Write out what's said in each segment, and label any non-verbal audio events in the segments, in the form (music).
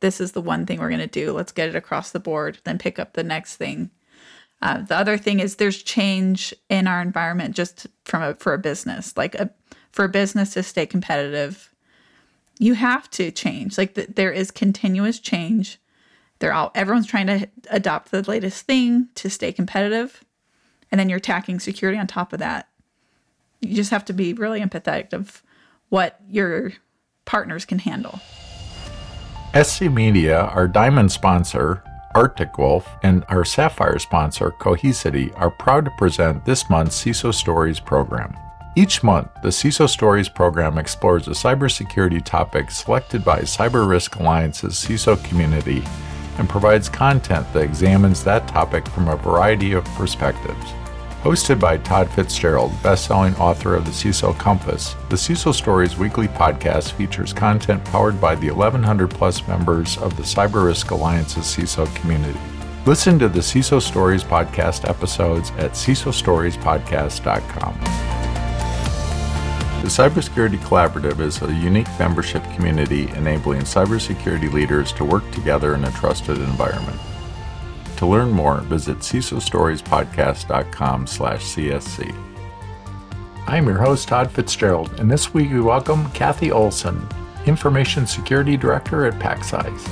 this is the one thing we're going to do. Let's get it across the board, then pick up the next thing. Uh, the other thing is there's change in our environment just from a, for a business, like a, for a business to stay competitive, you have to change. Like the, there is continuous change. They're all everyone's trying to adopt the latest thing to stay competitive, and then you're tacking security on top of that. You just have to be really empathetic of what your partners can handle. SC Media, our diamond sponsor, Arctic Wolf, and our sapphire sponsor, Cohesity, are proud to present this month's CISO Stories program. Each month, the CISO Stories program explores a cybersecurity topic selected by Cyber Risk Alliance's CISO community and provides content that examines that topic from a variety of perspectives. Hosted by Todd Fitzgerald, best-selling author of the CISO Compass, the CISO Stories weekly podcast features content powered by the 1100 plus members of the Cyber Risk Alliance's CISO community. Listen to the CISO Stories podcast episodes at CISOstoriespodcast.com. The Cybersecurity Collaborative is a unique membership community enabling cybersecurity leaders to work together in a trusted environment. To learn more, visit CISOstoriespodcast.com slash CSC. I'm your host, Todd Fitzgerald, and this week we welcome Cathy Olsen, Information Security Director at Packsize.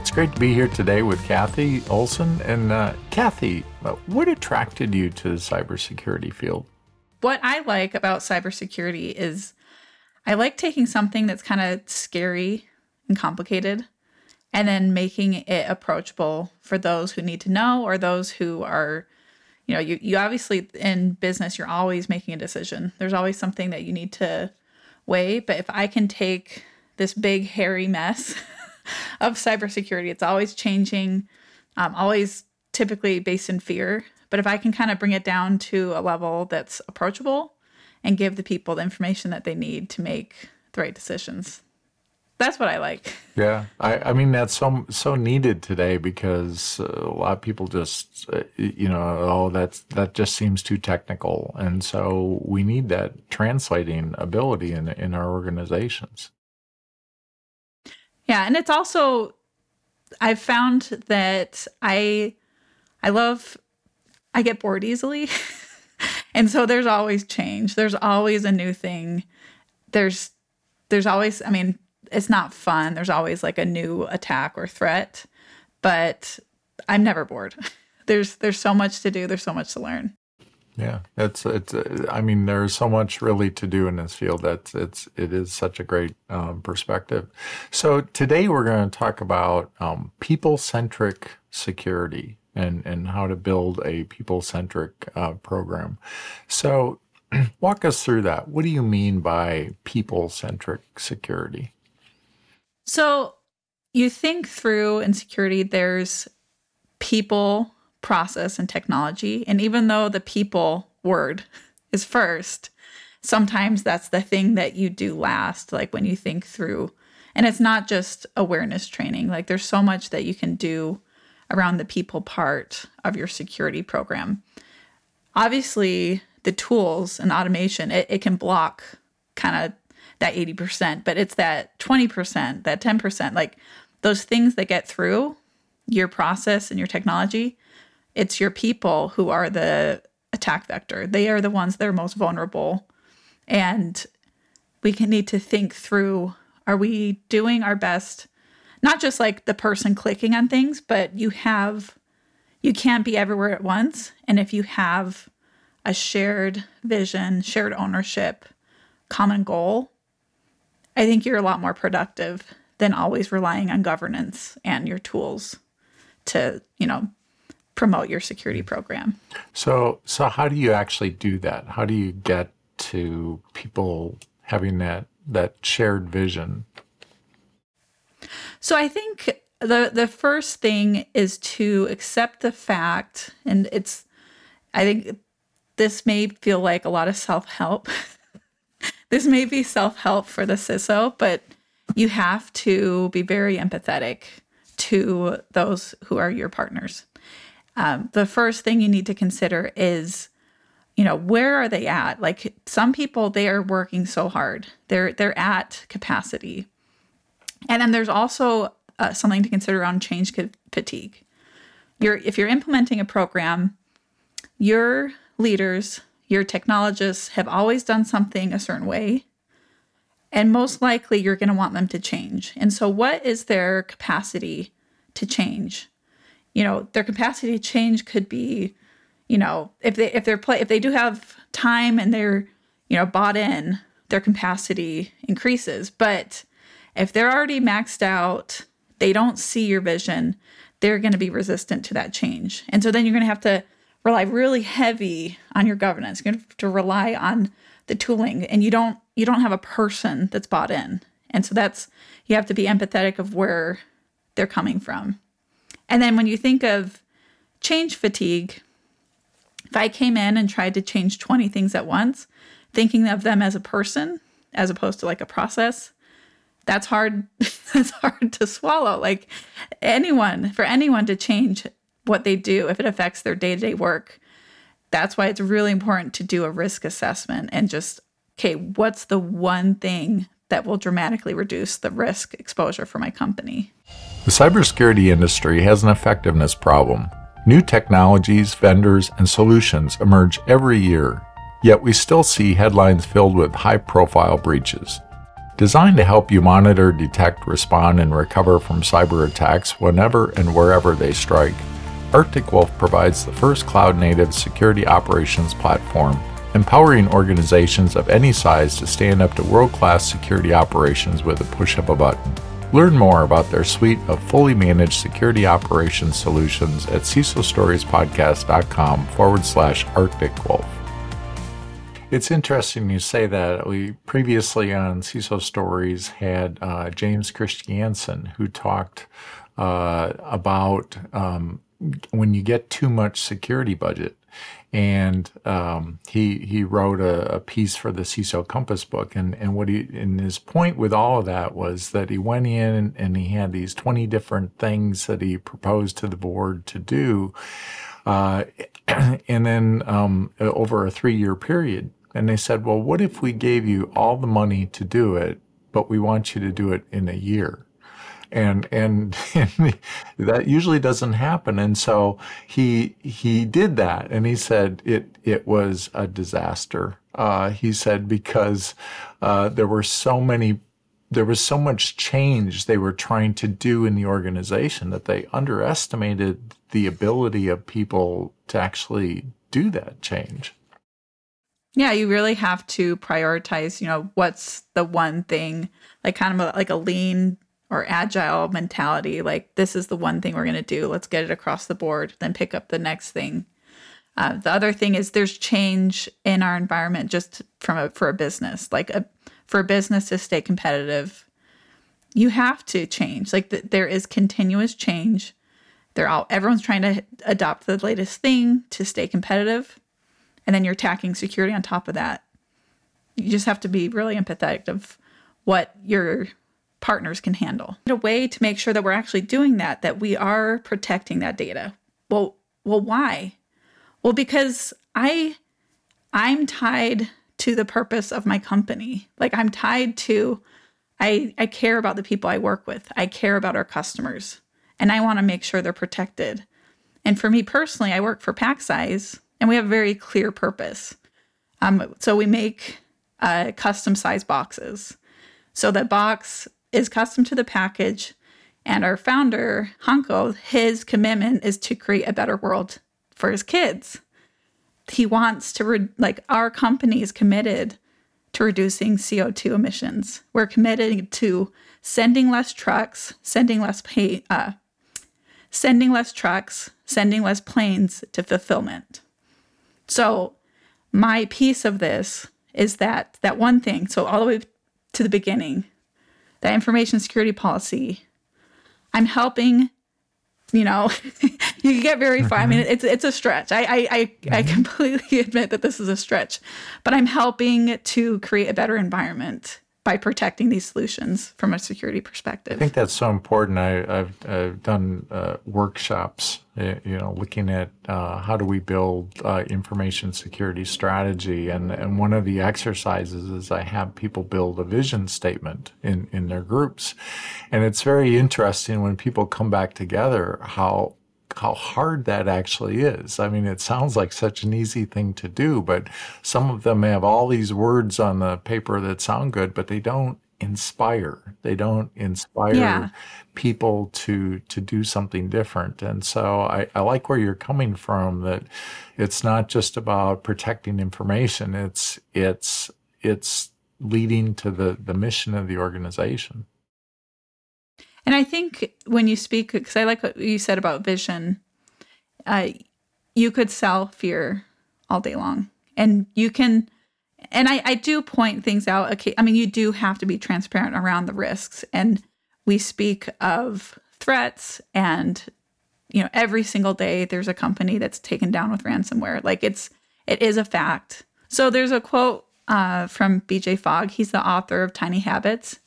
It's great to be here today with Cathy Olsen. And uh, Cathy, uh, what attracted you to the cybersecurity field? What I like about cybersecurity is I like taking something that's kind of scary and complicated and then making it approachable for those who need to know or those who are you know you, you obviously in business you're always making a decision. There's always something that you need to weigh but if i can take this big hairy mess (laughs) of cybersecurity it's always changing um, always typically based in fear but if i can kind of bring it down to a level that's approachable and give the people the information that they need to make the right decisions that's what I like. Yeah, I, I mean that's so so needed today because a lot of people just uh, you know oh that's that just seems too technical, and so we need that translating ability in in our organizations. Yeah, and it's also I've found that I I love I get bored easily. (laughs) and so there's always change. There's always a new thing. There's there's always I mean it's not fun. There's always like a new attack or threat, but I'm never bored. (laughs) there's there's so much to do. There's so much to learn. Yeah, it's it's. I mean, there's so much really to do in this field. That it's it is such a great um, perspective. So today we're going to talk about um, people centric security and and how to build a people centric uh, program. So (clears throat) walk us through that. What do you mean by people centric security? So you think through in security, there's people, process, and technology. And even though the people word is first, sometimes that's the thing that you do last, like when you think through. And it's not just awareness training, like there's so much that you can do around the people part of your security program. Obviously, the tools and automation, it, it can block kind of that 80%, but it's that 20%, that 10%, like those things that get through your process and your technology. It's your people who are the attack vector. They are the ones that are most vulnerable. And we can need to think through are we doing our best? Not just like the person clicking on things, but you have, you can't be everywhere at once. And if you have a shared vision, shared ownership, common goal, I think you're a lot more productive than always relying on governance and your tools to, you know, promote your security mm. program. So, so how do you actually do that? How do you get to people having that that shared vision? So, I think the the first thing is to accept the fact and it's I think this may feel like a lot of self-help (laughs) this may be self help for the CISO, but you have to be very empathetic to those who are your partners. Um, the first thing you need to consider is you know where are they at like some people they are working so hard they're they're at capacity and then there's also uh, something to consider around change fatigue. You're, if you're implementing a program, your leaders, your technologists have always done something a certain way, and most likely you're going to want them to change. And so, what is their capacity to change? You know, their capacity to change could be, you know, if they if they're play if they do have time and they're you know bought in, their capacity increases. But if they're already maxed out, they don't see your vision, they're going to be resistant to that change. And so then you're going to have to rely really heavy on your governance. To have to rely on the tooling and you don't you don't have a person that's bought in. And so that's you have to be empathetic of where they're coming from. And then when you think of change fatigue, if I came in and tried to change 20 things at once, thinking of them as a person as opposed to like a process, that's hard (laughs) that's hard to swallow. Like anyone, for anyone to change what they do if it affects their day-to-day work, that's why it's really important to do a risk assessment and just okay, what's the one thing that will dramatically reduce the risk exposure for my company? The cybersecurity industry has an effectiveness problem. New technologies, vendors, and solutions emerge every year, yet we still see headlines filled with high profile breaches. Designed to help you monitor, detect, respond, and recover from cyber attacks whenever and wherever they strike, Arctic Wolf provides the first cloud native security operations platform empowering organizations of any size to stand up to world class security operations with a push of a button. Learn more about their suite of fully managed security operations solutions at CISOstoriespodcast.com forward slash Arctic Wolf. It's interesting you say that. We previously on CISO Stories had uh, James Christiansen who talked uh, about um, when you get too much security budget and um, he he wrote a, a, piece for the CISO Compass book, and and what he and his point with all of that was that he went in and, and he had these twenty different things that he proposed to the board to do, uh, (clears throat) and then um, over a three year period, and they said, well, what if we gave you all the money to do it, but we want you to do it in a year? And and, (laughs) and that usually doesn't happen. And so he he did that and he said it it was a disaster. Uh, he said because uh, there were so many there was so much change they were trying to do in the organization that they underestimated the ability of people to actually do that change. Yeah you really have to prioritize you know what's the one thing like kind of a, like a lean or agile mentality like this is the one thing we're going to do let's get it across the board then pick up the next thing. Uh, the other thing is there's change in our environment just from a for a business like a for a business to stay competitive you have to change like the, there is continuous change. They're all everyone's trying to adopt the latest thing to stay competitive and then you're attacking security on top of that. You just have to be really empathetic of what your partners can handle. A way to make sure that we're actually doing that, that we are protecting that data. Well, well, why? Well, because I I'm tied to the purpose of my company. Like I'm tied to I I care about the people I work with. I care about our customers and I want to make sure they're protected. And for me personally, I work for Packsize and we have a very clear purpose. Um, so we make uh, custom size boxes. So that box is custom to the package. And our founder, Hanko, his commitment is to create a better world for his kids. He wants to, re- like, our company is committed to reducing CO2 emissions. We're committed to sending less trucks, sending less pay, uh, sending less trucks, sending less planes to fulfillment. So, my piece of this is that that one thing. So all the way to the beginning, that information security policy. I'm helping, you know, (laughs) you get very far. I mean, mm-hmm. it's it's a stretch. I I I, mm-hmm. I completely (laughs) admit that this is a stretch, but I'm helping to create a better environment by protecting these solutions from a security perspective. I think that's so important. I, have I've done uh, workshops, you know, looking at uh, how do we build uh, information security strategy, and and one of the exercises is I have people build a vision statement in in their groups, and it's very interesting when people come back together how how hard that actually is. I mean, it sounds like such an easy thing to do, but some of them have all these words on the paper that sound good, but they don't inspire. They don't inspire yeah. people to to do something different. And so I, I like where you're coming from that it's not just about protecting information. It's it's it's leading to the the mission of the organization. And I think when you speak, because I like what you said about vision, uh, you could sell fear all day long. And you can, and I, I do point things out. Okay. I mean, you do have to be transparent around the risks. And we speak of threats and, you know, every single day there's a company that's taken down with ransomware. Like it's, it is a fact. So there's a quote uh, from BJ Fogg. He's the author of Tiny Habits.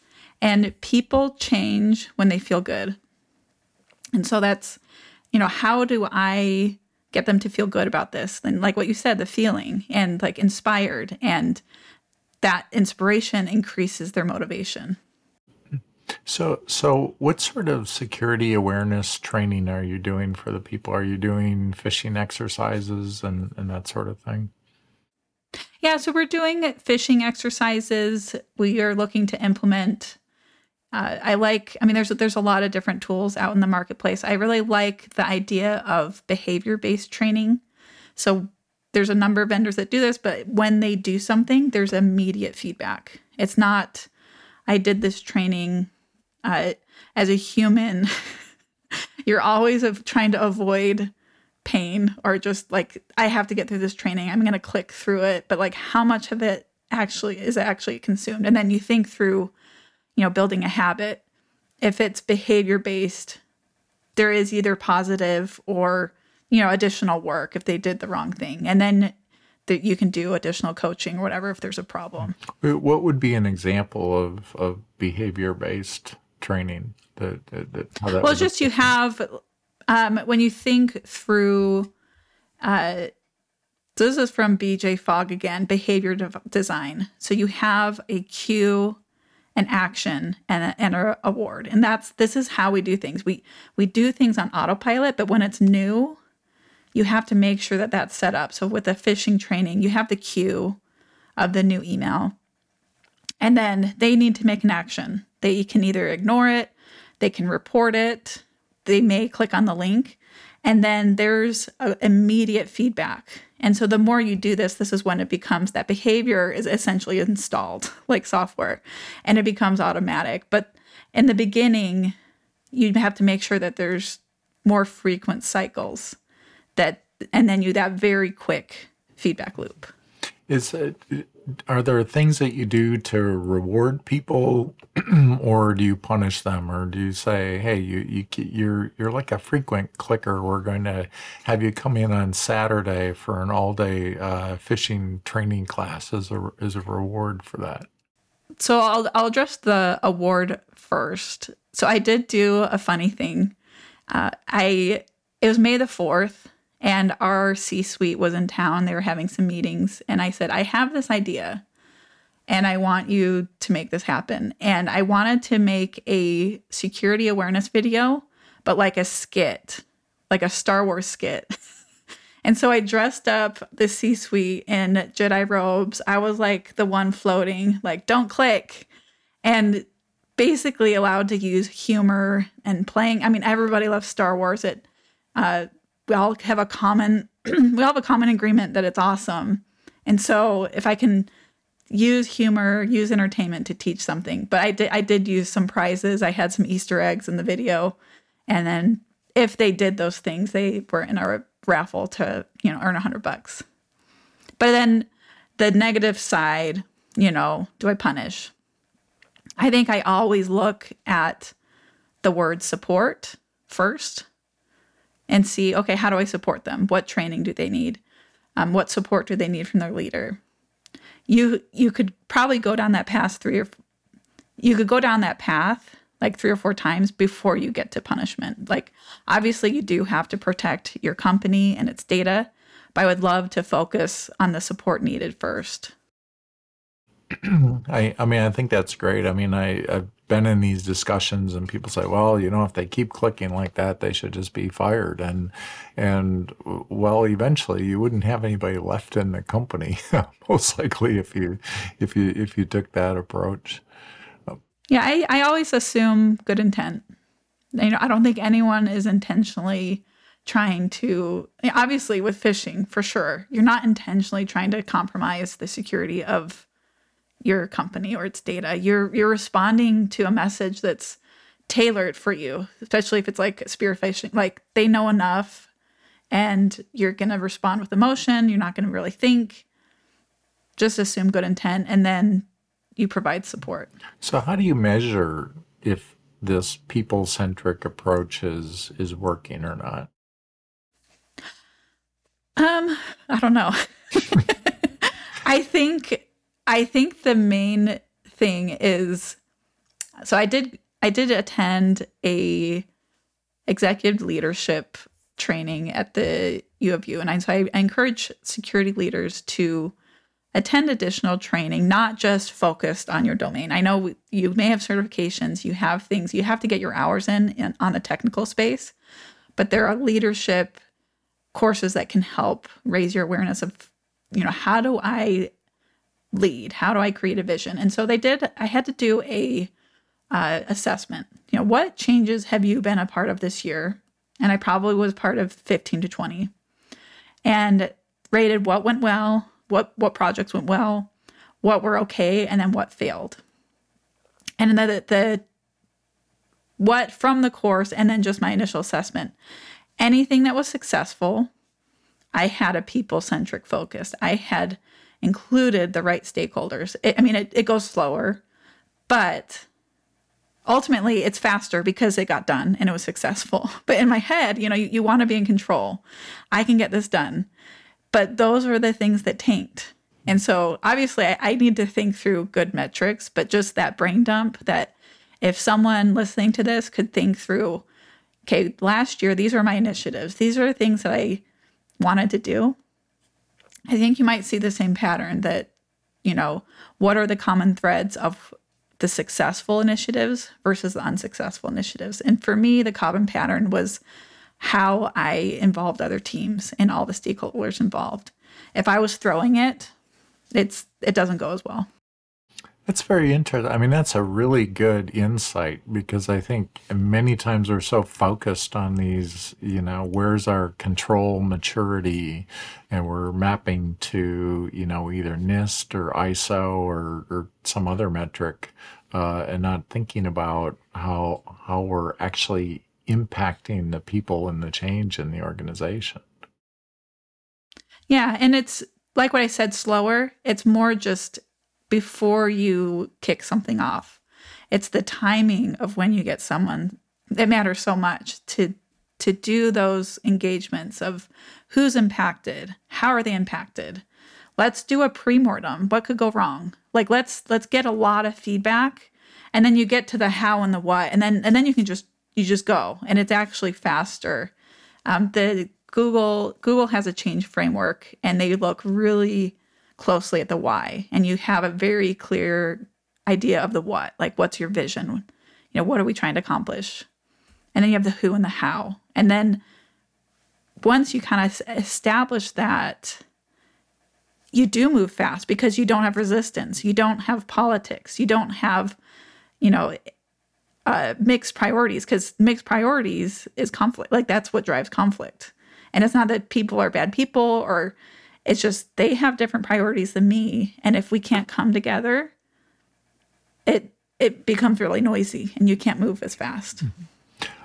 And people change when they feel good. And so that's, you know, how do I get them to feel good about this? And like what you said, the feeling and like inspired. And that inspiration increases their motivation. So, so what sort of security awareness training are you doing for the people? Are you doing phishing exercises and, and that sort of thing? Yeah, so we're doing phishing exercises. We are looking to implement uh, I like, I mean, there's there's a lot of different tools out in the marketplace. I really like the idea of behavior based training. So there's a number of vendors that do this, but when they do something, there's immediate feedback. It's not, I did this training uh, as a human. (laughs) You're always trying to avoid pain or just like I have to get through this training. I'm going to click through it, but like how much of it actually is actually consumed? And then you think through you know, building a habit, if it's behavior based, there is either positive or, you know, additional work if they did the wrong thing. And then that you can do additional coaching or whatever if there's a problem. What would be an example of, of behavior based training? That, that, that well, just you have, um, when you think through, uh, this is from BJ Fogg again, behavior de- design. So you have a cue an action and a, and a award. And that's this is how we do things. We we do things on autopilot but when it's new you have to make sure that that's set up. So with the phishing training you have the cue of the new email. And then they need to make an action. They can either ignore it they can report it they may click on the link and then there's immediate feedback and so the more you do this, this is when it becomes that behavior is essentially installed (laughs) like software and it becomes automatic. But in the beginning, you have to make sure that there's more frequent cycles that and then you that very quick feedback loop. Is it are there things that you do to reward people (clears throat) or do you punish them or do you say hey you, you you're you're like a frequent clicker. We're going to have you come in on saturday for an all day uh, phishing training class as a as a reward for that so i'll i'll address the award first. So i did do a funny thing. Uh, i it was may the 4th and our C suite was in town. They were having some meetings. And I said, I have this idea and I want you to make this happen. And I wanted to make a security awareness video, but like a skit, like a Star Wars skit. (laughs) and so I dressed up the C suite in Jedi robes. I was like the one floating, like, don't click. And basically allowed to use humor and playing. I mean, everybody loves Star Wars. It, uh, we all have a common (clears throat) we all have a common agreement that it's awesome. And so if I can use humor, use entertainment to teach something, but I did I did use some prizes. I had some Easter eggs in the video, and then if they did those things, they were in a raffle to you know earn a hundred bucks. But then the negative side, you know, do I punish? I think I always look at the word support first and see okay how do i support them what training do they need um, what support do they need from their leader you you could probably go down that path three or you could go down that path like three or four times before you get to punishment. Like, obviously, you do have to protect your company and its data, but I would love to focus on the support needed first. (clears throat) I, I mean, I think that's great. I mean, I, I've been in these discussions and people say, well, you know, if they keep clicking like that, they should just be fired. And, and well, eventually you wouldn't have anybody left in the company, (laughs) most likely if you, if you, if you took that approach. Yeah, I, I always assume good intent. You know, I don't think anyone is intentionally trying to obviously with phishing for sure you're not intentionally trying to compromise the security of your company or its data you're you're responding to a message that's tailored for you especially if it's like spear-phishing. like they know enough and you're going to respond with emotion you're not going to really think just assume good intent and then you provide support. So how do you measure if this people-centric approach is is working or not? Um, I don't know. (laughs) I think I think the main thing is so I did I did attend a executive leadership training at the U of U and I so I, I encourage security leaders to attend additional training, not just focused on your domain. I know you may have certifications, you have things, you have to get your hours in, in on the technical space, but there are leadership courses that can help raise your awareness of, you know, how do I lead? How do I create a vision? And so they did, I had to do a uh, assessment. You know, what changes have you been a part of this year? And I probably was part of 15 to 20 and rated what went well, what what projects went well, what were okay, and then what failed. And then the, the what from the course and then just my initial assessment. Anything that was successful, I had a people centric focus. I had included the right stakeholders. It, I mean, it, it goes slower, but ultimately it's faster because it got done and it was successful. (laughs) But in my head, you know, you, you want to be in control. I can get this done. But those are the things that tanked. And so obviously I, I need to think through good metrics, but just that brain dump that if someone listening to this could think through, okay, last year, these are my initiatives, these are the things that I wanted to do. I think you might see the same pattern that, you know, what are the common threads of the successful initiatives versus the unsuccessful initiatives? And for me, the common pattern was how I involved other teams and all the stakeholders involved. If I was throwing it, it's it doesn't go as well. That's very interesting. I mean, that's a really good insight because I think many times we're so focused on these, you know, where's our control maturity, and we're mapping to, you know, either NIST or ISO or, or some other metric, uh, and not thinking about how how we're actually impacting the people and the change in the organization. Yeah, and it's like what I said slower. It's more just before you kick something off. It's the timing of when you get someone that matters so much to to do those engagements of who's impacted, how are they impacted? Let's do a pre-mortem. What could go wrong? Like let's let's get a lot of feedback and then you get to the how and the what and then and then you can just you just go and it's actually faster um, the google google has a change framework and they look really closely at the why and you have a very clear idea of the what like what's your vision you know what are we trying to accomplish and then you have the who and the how and then once you kind of establish that you do move fast because you don't have resistance you don't have politics you don't have you know uh, mixed priorities because mixed priorities is conflict. Like that's what drives conflict. And it's not that people are bad people or it's just they have different priorities than me. And if we can't come together, it it becomes really noisy and you can't move as fast. Mm-hmm.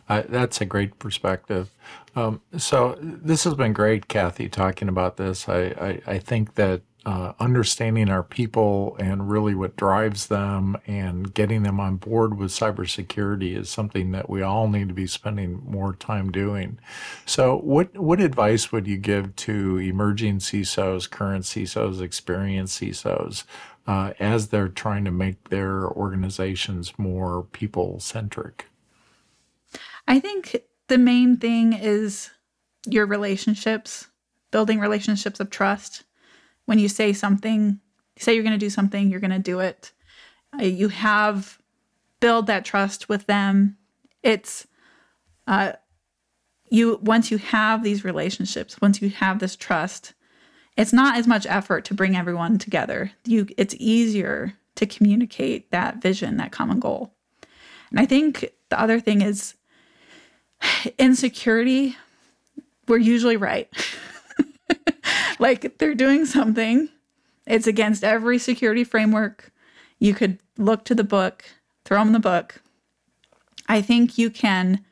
Uh, that's a great perspective. Um, so this has been great, Cathy, talking about this. I, I, I think that uh, understanding our people and really what drives them and getting them on board with cybersecurity is something that we all need to be spending more time doing. So, what what advice would you give to emerging CISOs, current CISOs, experienced CISOs uh, as they're trying to make their organizations more people centric? I think the main thing is your relationships, building relationships of trust. When you say something, say you're going to do something, you're going to do it. Uh, you have build that trust with them. It's uh, you once you have these relationships, once you have this trust, it's not as much effort to bring everyone together. You it's easier to communicate that vision, that common goal. And I think the other thing is (sighs) in security, we're usually right. (laughs) like they're doing something, it's against every security framework. You could look to the book, throw them the book. I think you can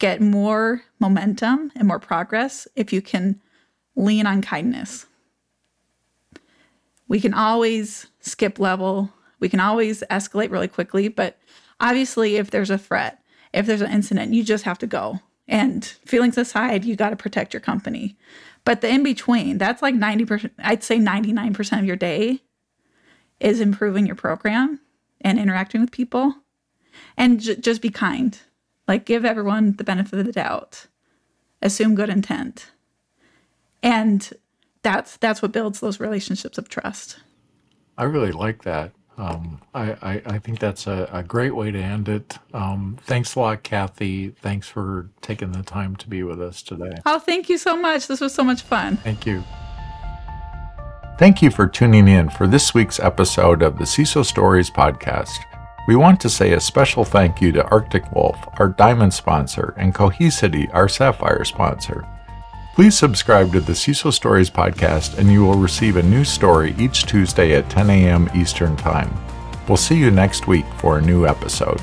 get more momentum and more progress if you can lean on kindness. We can always skip level, we can always escalate really quickly, but obviously, if there's a threat, if there's an incident, you just have to go. And feelings aside, you got to protect your company. But the in between, that's like 90%, I'd say 99% of your day is improving your program and interacting with people. And j- just be kind. Like, give everyone the benefit of the doubt, assume good intent. And that's that's what builds those relationships of trust. I really like that. Um, I, I, I, think that's a, a, great way to end it. Um, thanks a lot, Cathy. Thanks for taking the time to be with us today. Oh, thank you so much. This was so much fun. Thank you. Thank you for tuning in for this week's episode of the CISO Stories podcast. We want to say a special thank you to Arctic Wolf, our diamond sponsor, and Cohesity, our sapphire sponsor. Please subscribe to the CISO Stories podcast and you will receive a new story each Tuesday at 10 a.m. Eastern Time. We'll see you next week for a new episode.